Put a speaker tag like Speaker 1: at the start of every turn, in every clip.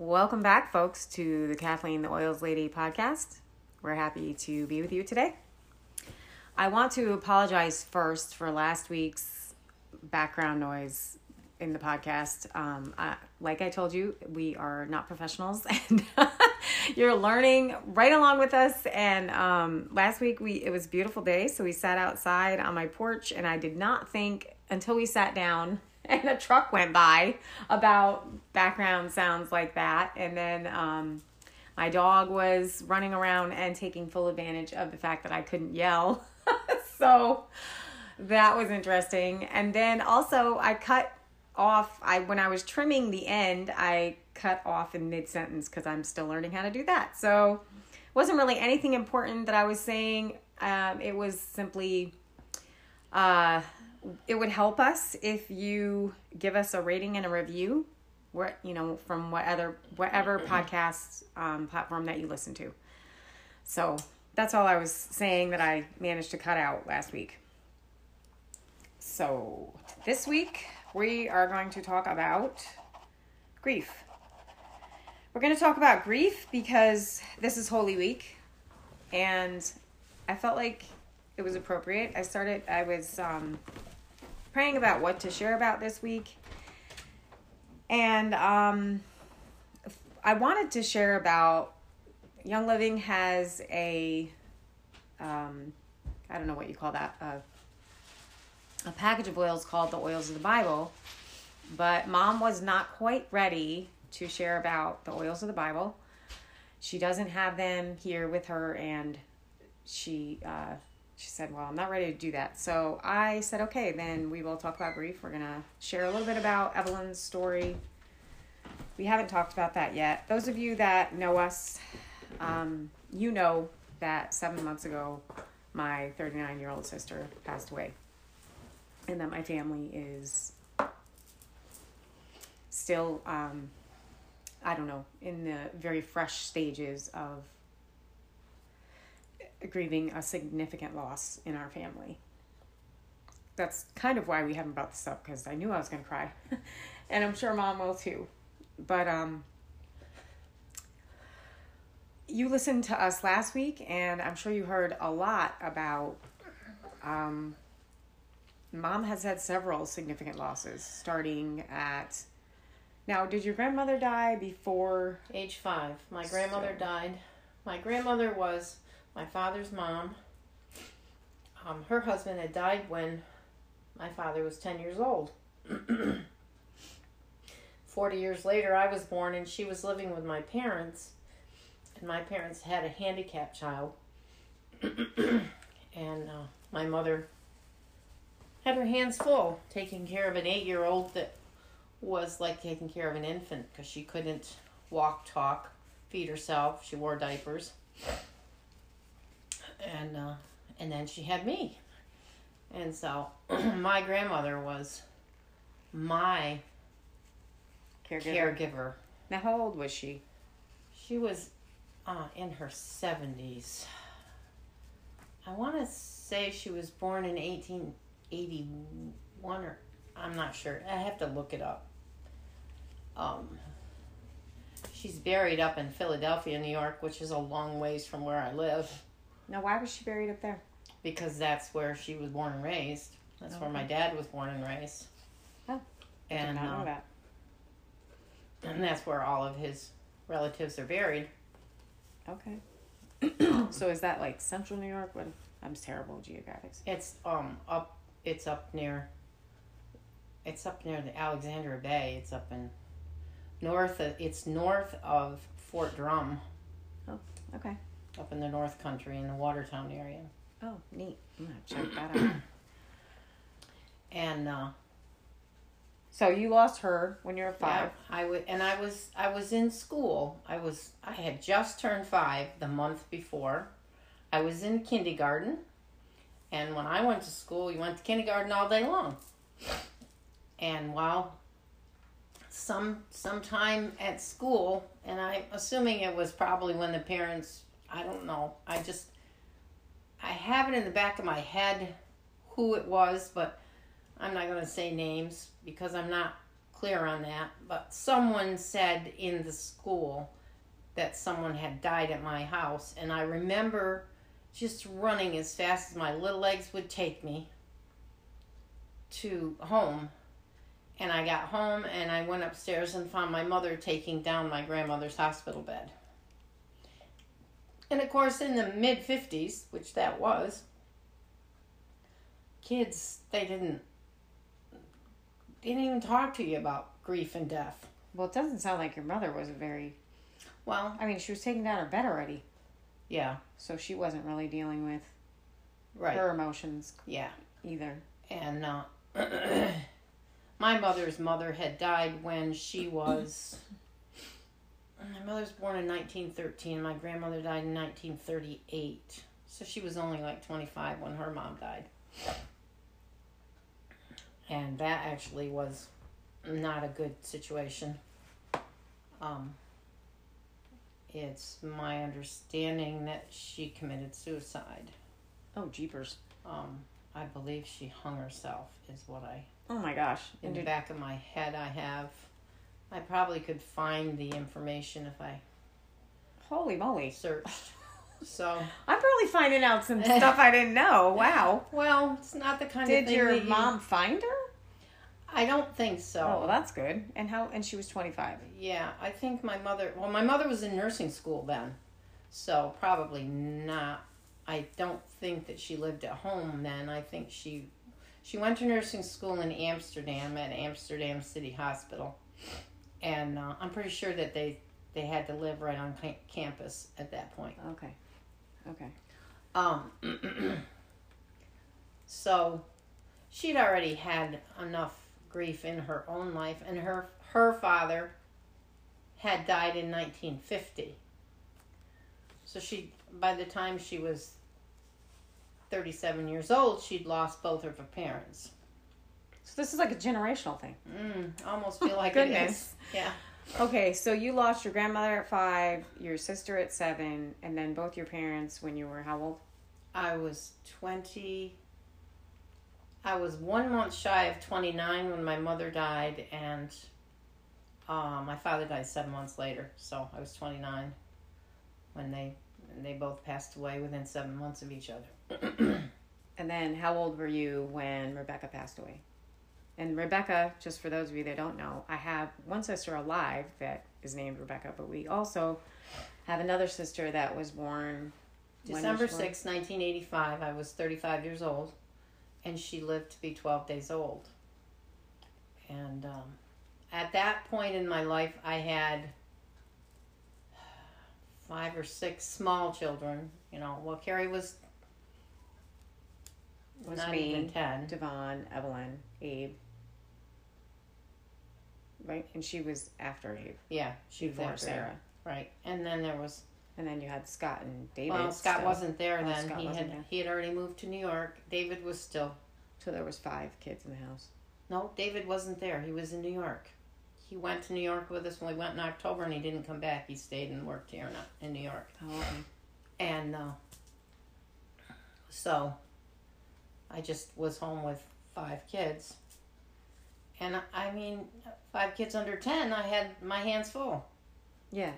Speaker 1: Welcome back, folks, to the Kathleen the Oils Lady podcast. We're happy to be with you today. I want to apologize first for last week's background noise in the podcast. Um, I, like I told you, we are not professionals, and you're learning right along with us. And um, last week we it was beautiful day, so we sat outside on my porch, and I did not think until we sat down and a truck went by about background sounds like that, and then. Um, my dog was running around and taking full advantage of the fact that I couldn't yell. so that was interesting. And then also I cut off I when I was trimming the end, I cut off in mid sentence cuz I'm still learning how to do that. So it wasn't really anything important that I was saying. Um, it was simply uh, it would help us if you give us a rating and a review where you know from whatever whatever podcast um, platform that you listen to. So that's all I was saying that I managed to cut out last week. So this week we are going to talk about grief. We're going to talk about grief because this is Holy Week, and I felt like it was appropriate. I started. I was um, praying about what to share about this week and um, I wanted to share about Young Living has a, um, I don't know what you call that, uh, a package of oils called the Oils of the Bible. But mom was not quite ready to share about the oils of the Bible. She doesn't have them here with her, and she uh, she said, Well, I'm not ready to do that. So I said, Okay, then we will talk about grief. We're going to share a little bit about Evelyn's story. We haven't talked about that yet. Those of you that know us, um, you know that seven months ago, my 39 year old sister passed away, and that my family is still, um, I don't know, in the very fresh stages of grieving a significant loss in our family. That's kind of why we haven't brought this up because I knew I was going to cry. and I'm sure mom will too. But um you listened to us last week and I'm sure you heard a lot about um mom has had several significant losses starting at now did your grandmother die before
Speaker 2: age 5. My grandmother so. died. My grandmother was my father's mom. Um, her husband had died when my father was 10 years old. 40 years later, I was born and she was living with my parents. And my parents had a handicapped child. and uh, my mother had her hands full taking care of an eight year old that was like taking care of an infant because she couldn't walk, talk, feed herself. She wore diapers and uh, and then she had me, and so my grandmother was my caregiver. caregiver.
Speaker 1: Now, how old was she?
Speaker 2: She was uh, in her seventies. I want to say she was born in eighteen eighty one, or I'm not sure. I have to look it up. Um, she's buried up in Philadelphia, New York, which is a long ways from where I live.
Speaker 1: Now, why was she buried up there?
Speaker 2: Because that's where she was born and raised. That's where my dad was born and raised.
Speaker 1: Oh, and I did not know uh, that.
Speaker 2: And that's where all of his relatives are buried.
Speaker 1: Okay. so is that like central New York? What? I'm terrible at geographics.
Speaker 2: It's um up. It's up near. It's up near the Alexandria Bay. It's up in north. Of, it's north of Fort Drum.
Speaker 1: Oh, okay
Speaker 2: up in the North Country in the Watertown area.
Speaker 1: Oh, neat. I'm gonna check that out.
Speaker 2: and uh,
Speaker 1: so you lost her when you were five.
Speaker 2: Yeah, I would, and I was I was in school. I was I had just turned five the month before. I was in kindergarten, and when I went to school, you went to kindergarten all day long. And while some sometime at school, and I'm assuming it was probably when the parents I don't know. I just I have it in the back of my head who it was, but I'm not going to say names because I'm not clear on that, but someone said in the school that someone had died at my house, and I remember just running as fast as my little legs would take me to home. And I got home and I went upstairs and found my mother taking down my grandmother's hospital bed. And of course, in the mid 50s, which that was, kids, they didn't didn't even talk to you about grief and death.
Speaker 1: Well, it doesn't sound like your mother was very.
Speaker 2: Well,
Speaker 1: I mean, she was taking down her bed already,
Speaker 2: yeah,
Speaker 1: so she wasn't really dealing with
Speaker 2: right.
Speaker 1: her emotions
Speaker 2: Yeah.
Speaker 1: either.
Speaker 2: And uh, my mother's mother had died when she was. My mother was born in 1913. My grandmother died in 1938. So she was only like 25 when her mom died. And that actually was not a good situation. Um, it's my understanding that she committed suicide.
Speaker 1: Oh, jeepers!
Speaker 2: Um, I believe she hung herself, is what I
Speaker 1: Oh my gosh!
Speaker 2: in the back of my head I have. I probably could find the information if I
Speaker 1: holy moly!
Speaker 2: searched. So,
Speaker 1: I'm really finding out some stuff I didn't know. Wow!
Speaker 2: well, it's not the kind of
Speaker 1: Did your
Speaker 2: you-
Speaker 1: mom find her?
Speaker 2: I don't think so.
Speaker 1: Oh, well, that's good. And how? And she was 25.
Speaker 2: Yeah, I think my mother. Well, my mother was in nursing school then, so probably not. I don't think that she lived at home then. I think she she went to nursing school in Amsterdam at Amsterdam City Hospital, and uh, I'm pretty sure that they they had to live right on ca- campus at that point.
Speaker 1: Okay. Okay.
Speaker 2: Um, so she'd already had enough grief in her own life, and her her father had died in 1950. So she, by the time she was 37 years old, she'd lost both of her parents.
Speaker 1: So this is like a generational thing.
Speaker 2: Mm, I almost feel like it is.
Speaker 1: Goodness.
Speaker 2: Yeah.
Speaker 1: Okay, so you lost your grandmother at five, your sister at seven, and then both your parents when you were how old?
Speaker 2: I was 20. I was one month shy of 29 when my mother died, and uh, my father died seven months later. So I was 29 when they they both passed away within seven months of each other.
Speaker 1: And then how old were you when Rebecca passed away? And Rebecca, just for those of you that don't know, I have one sister alive that is named Rebecca, but we also have another sister that was born
Speaker 2: December
Speaker 1: she
Speaker 2: 6, 1985, I was 35 years old, and she lived to be 12 days old. And um, at that point in my life, I had five or six small children. You know, well, Carrie was,
Speaker 1: Was
Speaker 2: not
Speaker 1: me,
Speaker 2: even 10.
Speaker 1: Devon, Evelyn, Abe. Right? And she was after Abe,
Speaker 2: Yeah, she was
Speaker 1: before
Speaker 2: after
Speaker 1: Sarah.
Speaker 2: Right. And then there was,
Speaker 1: And then you had Scott and David.
Speaker 2: well, Scott
Speaker 1: still.
Speaker 2: wasn't there
Speaker 1: Oh,
Speaker 2: then.
Speaker 1: Scott
Speaker 2: he
Speaker 1: wasn't
Speaker 2: had
Speaker 1: there.
Speaker 2: he had already moved to New York. David was still
Speaker 1: So there was five kids in the house.
Speaker 2: No, David wasn't there. He was in New York. He went to New York with us when we went in October, and he didn't come back. He stayed and worked here in, in New York.
Speaker 1: Oh, okay.
Speaker 2: And uh, so I just was home with five kids. And I- mean, five kids under 10, I had my hands full.
Speaker 1: Yeah.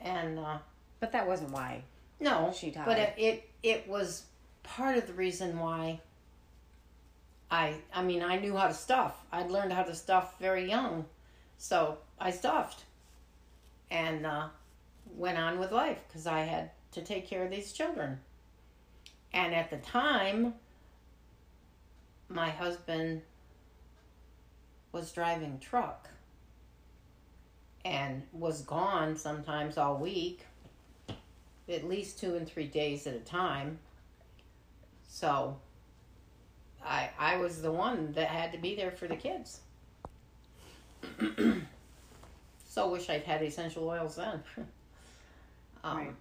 Speaker 2: And uh,
Speaker 1: But that wasn't why
Speaker 2: no,
Speaker 1: she died.
Speaker 2: but it, it it was part of the reason why I I mean I knew how to stuff. I'd learned how to stuff very young, so I stuffed, and uh, went on with life because I had to take care of these children. And at the time, my husband was driving truck and was gone sometimes all week at least two and three days at a time. So I I was the one that had to be there for the kids. so wish I'd had essential oils then. um,
Speaker 1: Right.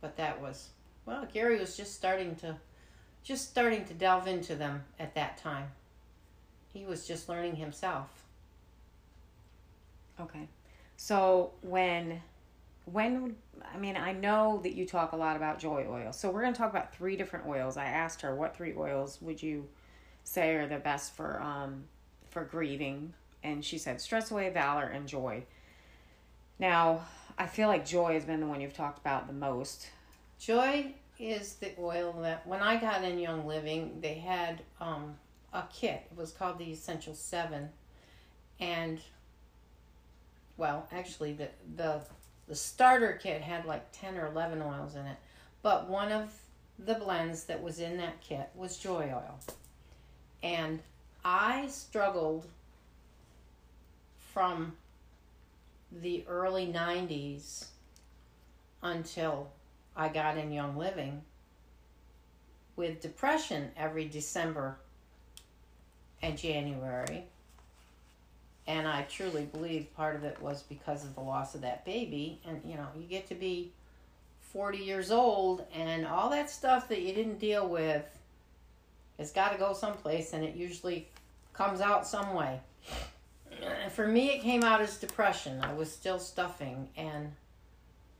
Speaker 2: But that was well, Gary was just starting to just starting to delve into them at that time. He was just learning himself.
Speaker 1: Okay. So when when I mean I know that you talk a lot about joy oil. So we're going to talk about three different oils. I asked her what three oils would you say are the best for um for grieving and she said stress away, valor, and joy. Now, I feel like joy has been the one you've talked about the most.
Speaker 2: Joy is the oil that when I got in Young Living, they had um, a kit. It was called the Essential Seven, and well, actually, the the the starter kit had like ten or eleven oils in it, but one of the blends that was in that kit was joy oil, and I struggled from the early '90s until I got in Young Living with depression every December and January. And I truly believe part of it was because of the loss of that baby. And, you know, you get to be 40 years old, and all that stuff that you didn't deal with has got to go someplace, and it usually comes out some way. And for me, it came out as depression. I was still stuffing, and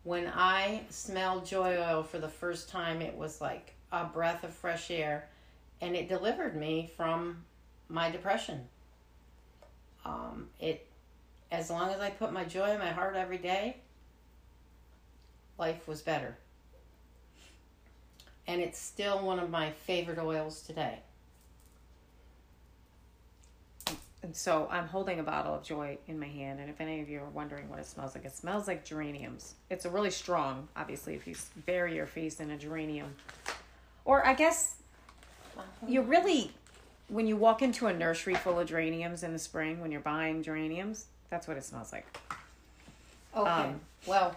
Speaker 2: when I smelled joy oil for the first time, it was like a breath of fresh air, and it delivered me from my depression. Um, it, as long as I put my joy in my heart every day, life was better. And it's still one of my favorite oils today.
Speaker 1: And so I'm holding a bottle of Joy in my hand, and if any of you are wondering what it smells like, it smells like geraniums. It's a really strong, obviously, if you bury your face in a geranium. Or I guess you really, when you walk into a nursery full of geraniums in the spring, when you're buying geraniums, that's what it smells like.
Speaker 2: Okay.
Speaker 1: Um,
Speaker 2: well,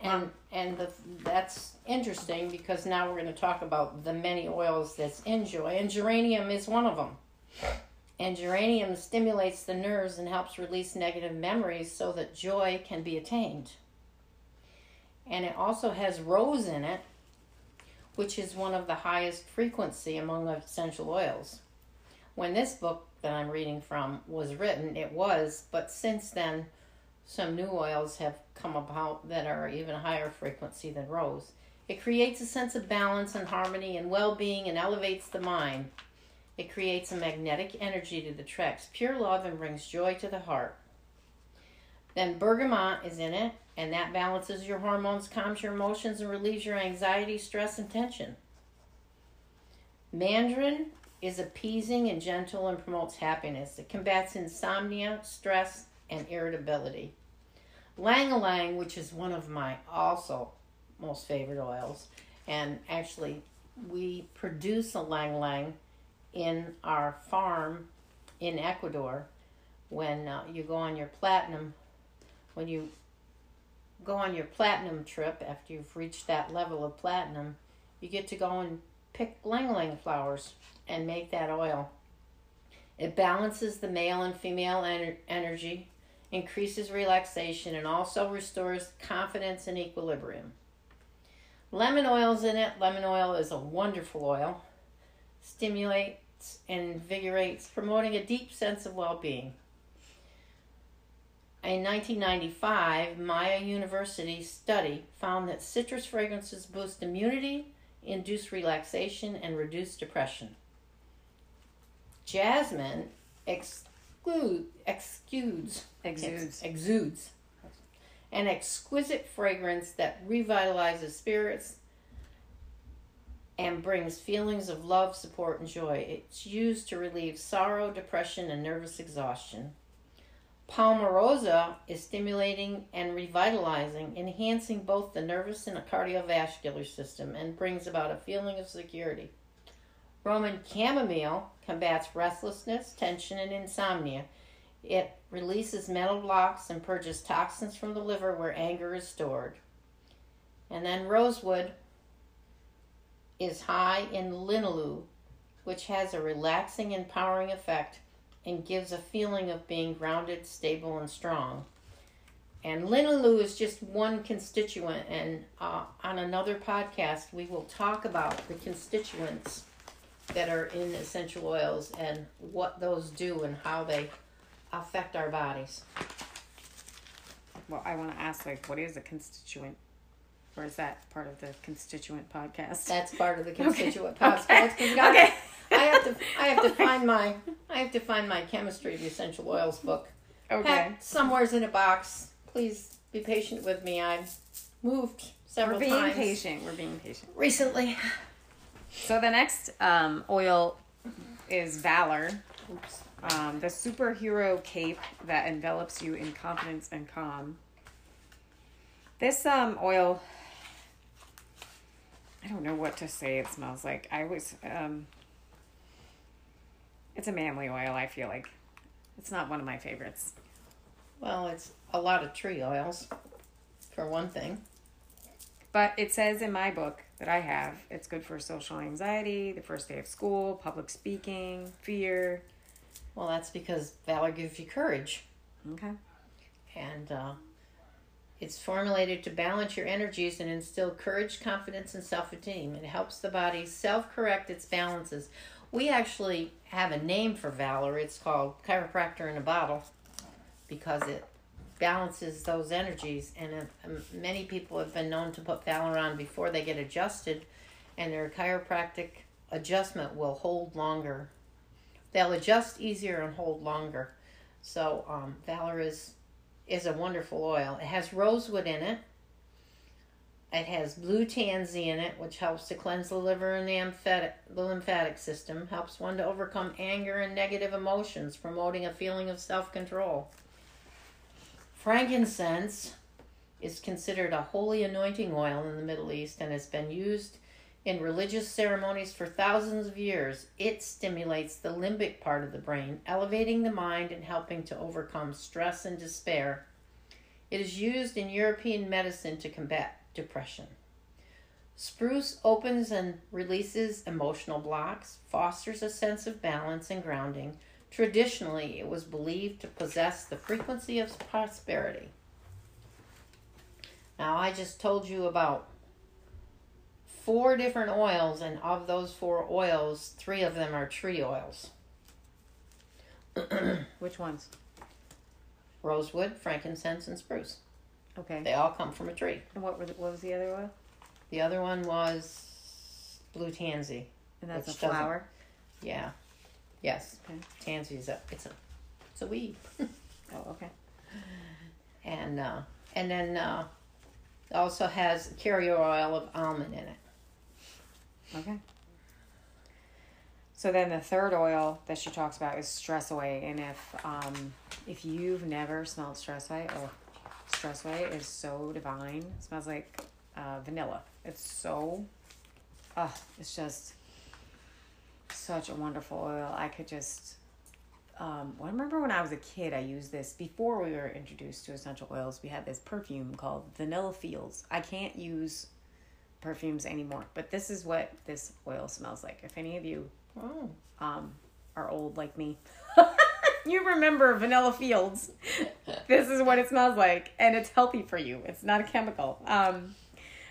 Speaker 2: and and the, that's interesting because now we're going to talk about the many oils that's in joy, and geranium is one of them. And geranium stimulates the nerves and helps release negative memories so that joy can be attained. And it also has rose in it, which is one of the highest frequency among essential oils. When this book that I'm reading from was written, it was, but since then, some new oils have come about that are even higher frequency than rose. It creates a sense of balance and harmony and well being and elevates the mind. It creates a magnetic energy to the tracks, pure love, and brings joy to the heart. Then bergamot is in it, and that balances your hormones, calms your emotions, and relieves your anxiety, stress, and tension. Mandarin is appeasing and gentle and promotes happiness. It combats insomnia, stress, and irritability. Ylang Ylang, which is one of my also most favorite oils, and actually we produce a Ylang Ylang in our farm in Ecuador when uh, you go on your platinum when you go on your platinum trip after you've reached that level of platinum you get to go and pick ylang ylang flowers and make that oil. It balances the male and female ener- energy increases relaxation and also restores confidence and equilibrium. Lemon oil's in it. Lemon oil is a wonderful oil. Stimulates invigorates, promoting a deep sense of well being. In 1995, Mie University study found that citrus fragrances boost immunity, induce relaxation, and reduce depression. Jasmine exclude, exudes,
Speaker 1: Exudes.
Speaker 2: exudes an exquisite fragrance that revitalizes spirits and brings feelings of love, support, and joy. It's used to relieve sorrow, depression, and nervous exhaustion. Palmarosa is stimulating and revitalizing, enhancing both the nervous and the cardiovascular system, and brings about a feeling of security. Roman chamomile combats restlessness, tension, and insomnia. It releases mental blocks and purges toxins from the liver where anger is stored. And then rosewood is high in linalool, which has a relaxing, empowering effect and gives a feeling of being grounded, stable, and strong. And linalool is just one constituent, and uh, on another podcast, we will talk about the constituents that are in essential oils and what those do and how they affect our bodies.
Speaker 1: Well, I want to ask, like, what is a constituent? Or is that part of the constituent podcast?
Speaker 2: That's part of the constituent
Speaker 1: Okay.
Speaker 2: podcast. gotta-
Speaker 1: Okay.
Speaker 2: I have to I have to find my I have to find my chemistry of essential oils book.
Speaker 1: Okay.
Speaker 2: Packed somewhere's in a box. Please be patient with me. I've moved several times.
Speaker 1: We're being
Speaker 2: times
Speaker 1: patient. We're being patient.
Speaker 2: recently.
Speaker 1: So the next um, oil is Valor,
Speaker 2: Oops.
Speaker 1: um, the superhero cape that envelops you in confidence and calm. This um, oil, I don't know what to say. It smells like. I was. Um, it's a manly oil. I feel like it's not one of my favorites.
Speaker 2: Well, it's a lot of tree oils, for one thing.
Speaker 1: But it says in my book that I have, it's good for social anxiety, the first day of school, public speaking, fear.
Speaker 2: Well, that's because Valor gives you courage.
Speaker 1: Okay.
Speaker 2: And uh, it's formulated to balance your energies and instill courage, confidence, and self esteem. It helps the body self correct its balances. We actually have a name for Valor. It's called Chiropractor in a Bottle because it balances those energies. And uh, many people have been known to put Valor on before they get adjusted, and their chiropractic adjustment will hold longer. They'll adjust easier and hold longer. So um, Valor is is a wonderful oil. It has rosewood in it. It has blue tansy in it, which helps to cleanse the liver and the lymphatic, the lymphatic system. Helps one to overcome anger and negative emotions, promoting a feeling of self control. Frankincense is considered a holy anointing oil in the Middle East and has been used in religious ceremonies for thousands of years. It stimulates the limbic part of the brain, elevating the mind and helping to overcome stress and despair. It is used in European medicine to combat depression. Spruce opens and releases emotional blocks, fosters a sense of balance and grounding. Traditionally, it was believed to possess the frequency of prosperity. Now, I just told you about four different oils, and of those four oils, three of them are tree oils
Speaker 1: Which ones?
Speaker 2: rosewood, frankincense, and spruce.
Speaker 1: Okay.
Speaker 2: They all come from a tree.
Speaker 1: And what, were the, what was the other one?
Speaker 2: The other one was blue tansy.
Speaker 1: And that's a flower.
Speaker 2: Yeah. Yes.
Speaker 1: Okay.
Speaker 2: Tansy is a it's a it's a weed.
Speaker 1: Oh, okay.
Speaker 2: and uh, and then uh, it also has carrier oil of almond in it.
Speaker 1: Okay. So then the third oil that she talks about is stress away, and if um if you've never smelled stress away, oh, stress away is so divine. It smells like uh, vanilla. It's so, uh, it's just such a wonderful oil. I could just. Um, well, I remember when I was a kid, I used this before we were introduced to essential oils. We had this perfume called Vanilla Fields. I can't use perfumes anymore, but this is what this oil smells like. If any of you
Speaker 2: Oh.
Speaker 1: um, are old like me, you remember Vanilla Fields. this is what it smells like, and it's healthy for you. It's not a chemical. Um,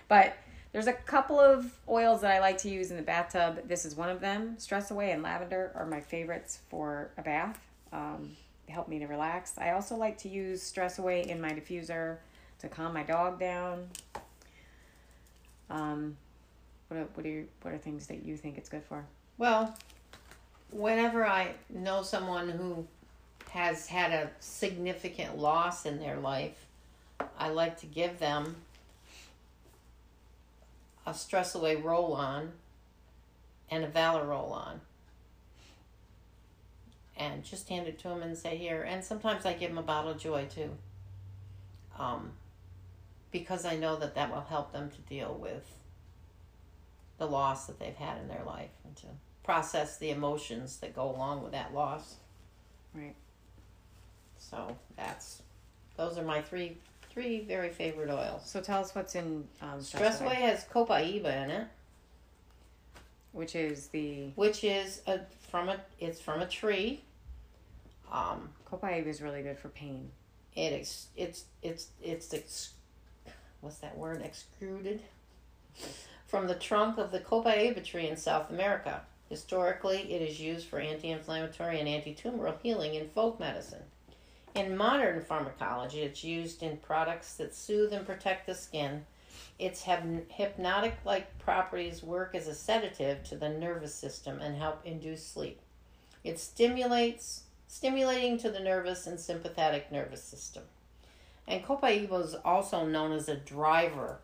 Speaker 1: but there's a couple of oils that I like to use in the bathtub. This is one of them. Stress Away and Lavender are my favorites for a bath. Um, they help me to relax. I also like to use Stress Away in my diffuser to calm my dog down. Um, what are, what are your, what are things that you think it's good for?
Speaker 2: Well, whenever I know someone who has had a significant loss in their life, I like to give them a stress away roll on and a valor roll on. And just hand it to them and say, Here. And sometimes I give them a bottle of joy too. Um, because I know that that will help them to deal with the loss that they've had in their life and to process the emotions that go along with that loss.
Speaker 1: Right.
Speaker 2: So that's those are my three three very favorite oils.
Speaker 1: So tell us what's in um,
Speaker 2: Stress Away has copaiba in it,
Speaker 1: which is the
Speaker 2: which is a from a it's from a tree. Um,
Speaker 1: copaiba is really good for pain.
Speaker 2: It is it's it's it's ex, what's that word extruded from the trunk of the copaiba tree in South America. Historically, it is used for anti-inflammatory and anti-tumoral healing in folk medicine. In modern pharmacology, it's used in products that soothe and protect the skin. Its hypnotic-like properties work as a sedative to the nervous system and help induce sleep. It stimulates, stimulating to the nervous and sympathetic nervous system. And copaiba is also known as a driver.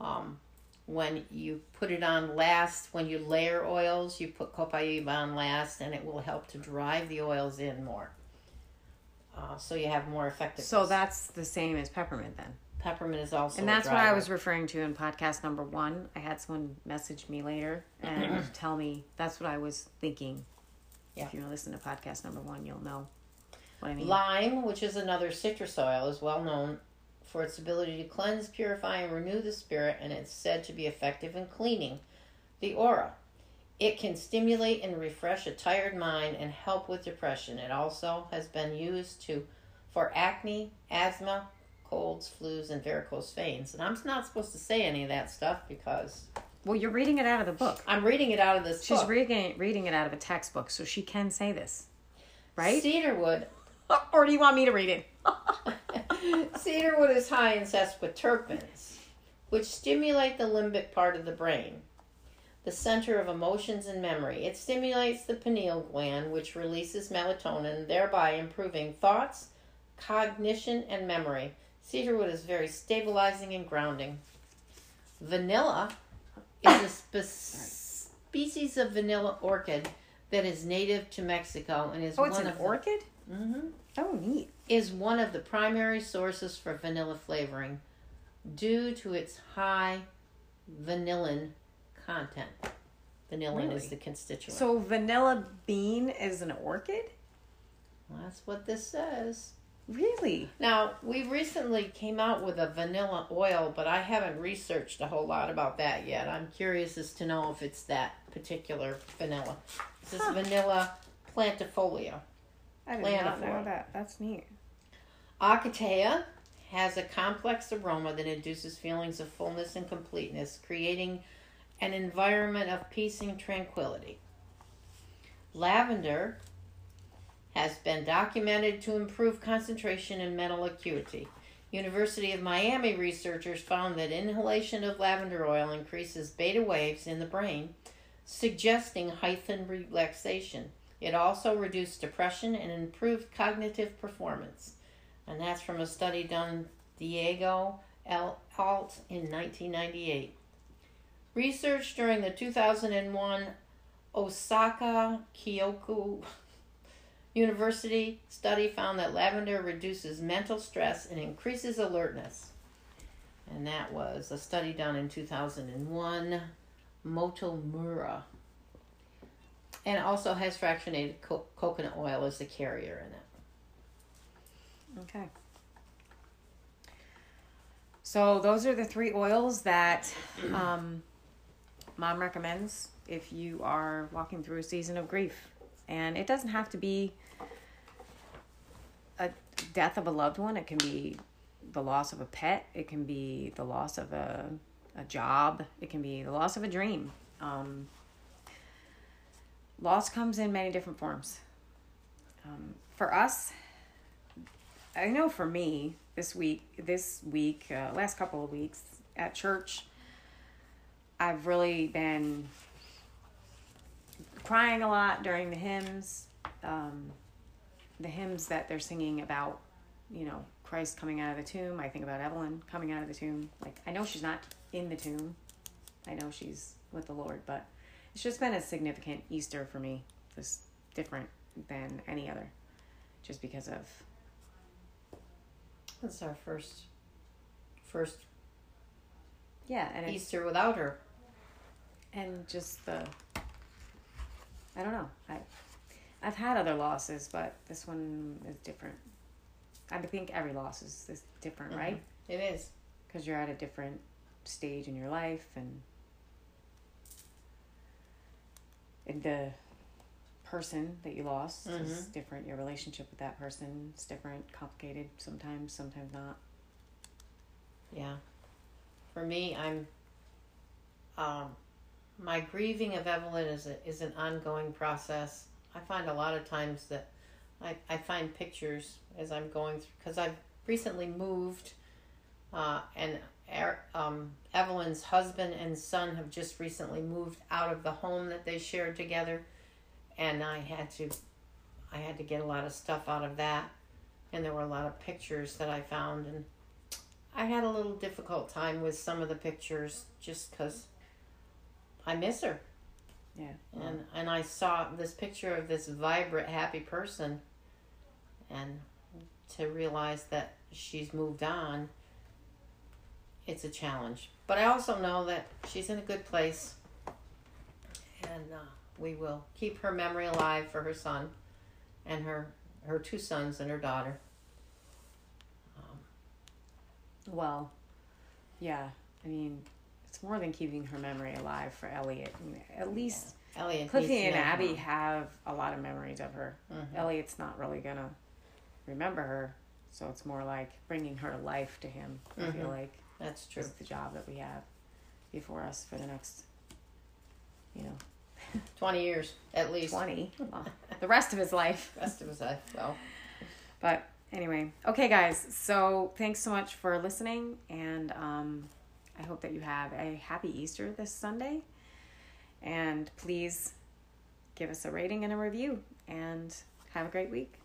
Speaker 2: Um, when you put it on last, when you layer oils, you put copaiba on last, and it will help to drive the oils in more. Uh, so you have more effectiveness.
Speaker 1: So that's the same as peppermint then.
Speaker 2: peppermint is also,
Speaker 1: And that's what I was referring to in podcast number one. I had someone message me later and tell me that's what I was thinking.
Speaker 2: Yeah.
Speaker 1: If you listen to podcast number one, you'll know what I mean.
Speaker 2: Lime, which is another citrus oil, is well known for its ability to cleanse, purify, and renew the spirit, and it's said to be effective in cleaning the aura. It can stimulate and refresh a tired mind and help with depression. It also has been used to for acne, asthma, colds, flus, and varicose veins. And I'm not supposed to say any of that stuff because
Speaker 1: well, you're reading it out of the book.
Speaker 2: I'm reading it out of this
Speaker 1: She's
Speaker 2: book.
Speaker 1: reading reading it out of a textbook, so she can say this, right?
Speaker 2: Cedarwood
Speaker 1: Or do you want me to read it?
Speaker 2: Cedarwood is high in sesquiterpenes, which stimulate the limbic part of the brain, the center of emotions and memory. It stimulates the pineal gland, which releases melatonin, thereby improving thoughts, cognition, and memory. Cedarwood is very stabilizing and grounding. Vanilla is a spe- species of vanilla orchid that is native to Mexico and is
Speaker 1: Oh,
Speaker 2: one
Speaker 1: an
Speaker 2: of
Speaker 1: orchid.
Speaker 2: The, Mhm
Speaker 1: Oh, neat.
Speaker 2: is one of the primary sources for vanilla flavoring due to its high vanillin content. Vanillin is the constituent.
Speaker 1: So vanilla bean is an orchid.
Speaker 2: That's what this says.
Speaker 1: Really?
Speaker 2: Now, we recently came out with a vanilla oil, but I haven't researched a whole lot about that yet. I'm curious as to know if it's that particular vanilla. This is vanilla plantifolia.
Speaker 1: I did not know that. That's neat.
Speaker 2: Ocotea has a complex aroma that induces feelings of fullness and completeness, creating an environment of peace and tranquility. Lavender has been documented to improve concentration and mental acuity. University of Miami researchers found that inhalation of lavender oil increases beta waves in the brain, suggesting heightened relaxation. It also reduced depression and improved cognitive performance. And that's from a study done Diego. Alt in 1998. Research during the 2001 Osaka Kyoiku University study found that lavender reduces mental stress and increases alertness. And that was a study done in 2001, Motomura. And also has fractionated co- coconut oil as the carrier in it.
Speaker 1: Okay. So those are the three oils that um, mom recommends if you are walking through a season of grief, and it doesn't have to be a death of a loved one. It can be the loss of a pet. It can be the loss of a a job. It can be the loss of a dream. Um, loss comes in many different forms. Um, for us, I know for me this week, this week, uh, last couple of weeks at church, I've really been crying a lot during the hymns. Um, the hymns that they're singing about, you know, Christ coming out of the tomb. I think about Evelyn coming out of the tomb. Like, I know she's not in the tomb, I know she's with the Lord, but it's just been a significant Easter for me. Just different than any other, just because of
Speaker 2: That's our first first
Speaker 1: yeah, and
Speaker 2: Easter without her.
Speaker 1: And just the I don't know. I I've had other losses, but this one is different. I think every loss is, is different,
Speaker 2: Mhm.
Speaker 1: right?
Speaker 2: It is.
Speaker 1: Because you're at a different stage in your life, and and the person that you lost is
Speaker 2: Mhm.
Speaker 1: different. Your relationship with that person is different, complicated sometimes, sometimes not.
Speaker 2: Yeah. For me, I'm. Um, my grieving of Evelyn is a, is an ongoing process. I find a lot of times that I, I find pictures as I'm going through because I've recently moved, uh, and Er- um, Evelyn's husband and son have just recently moved out of the home that they shared together, and I had to I had to get a lot of stuff out of that. And there were a lot of pictures that I found. And I had a little difficult time with some of the pictures just cuz I miss her.
Speaker 1: Yeah.
Speaker 2: And and I saw this picture of this vibrant happy person and to realize that she's moved on it's a challenge. But I also know that she's in a good place and uh, we will keep her memory alive for her son and her her two sons and her daughter. Um,
Speaker 1: Well, yeah. I mean, it's more than keeping her memory alive for Elliot. At least
Speaker 2: Elliot
Speaker 1: Cliffy and Abby have a lot of memories of her.
Speaker 2: Mhm.
Speaker 1: Elliot's not really gonna remember her, so it's more like bringing her life to him. I feel
Speaker 2: Mhm.
Speaker 1: like
Speaker 2: That's true.
Speaker 1: is the job that we have before us for the next, you know,
Speaker 2: Twenty years at least.
Speaker 1: twenty, well, the rest of his life.
Speaker 2: Rest of his life. Well,
Speaker 1: But anyway, okay, guys. So thanks so much for listening, and um, I hope that you have a happy Easter this Sunday. And please give us a rating and a review, and have a great week.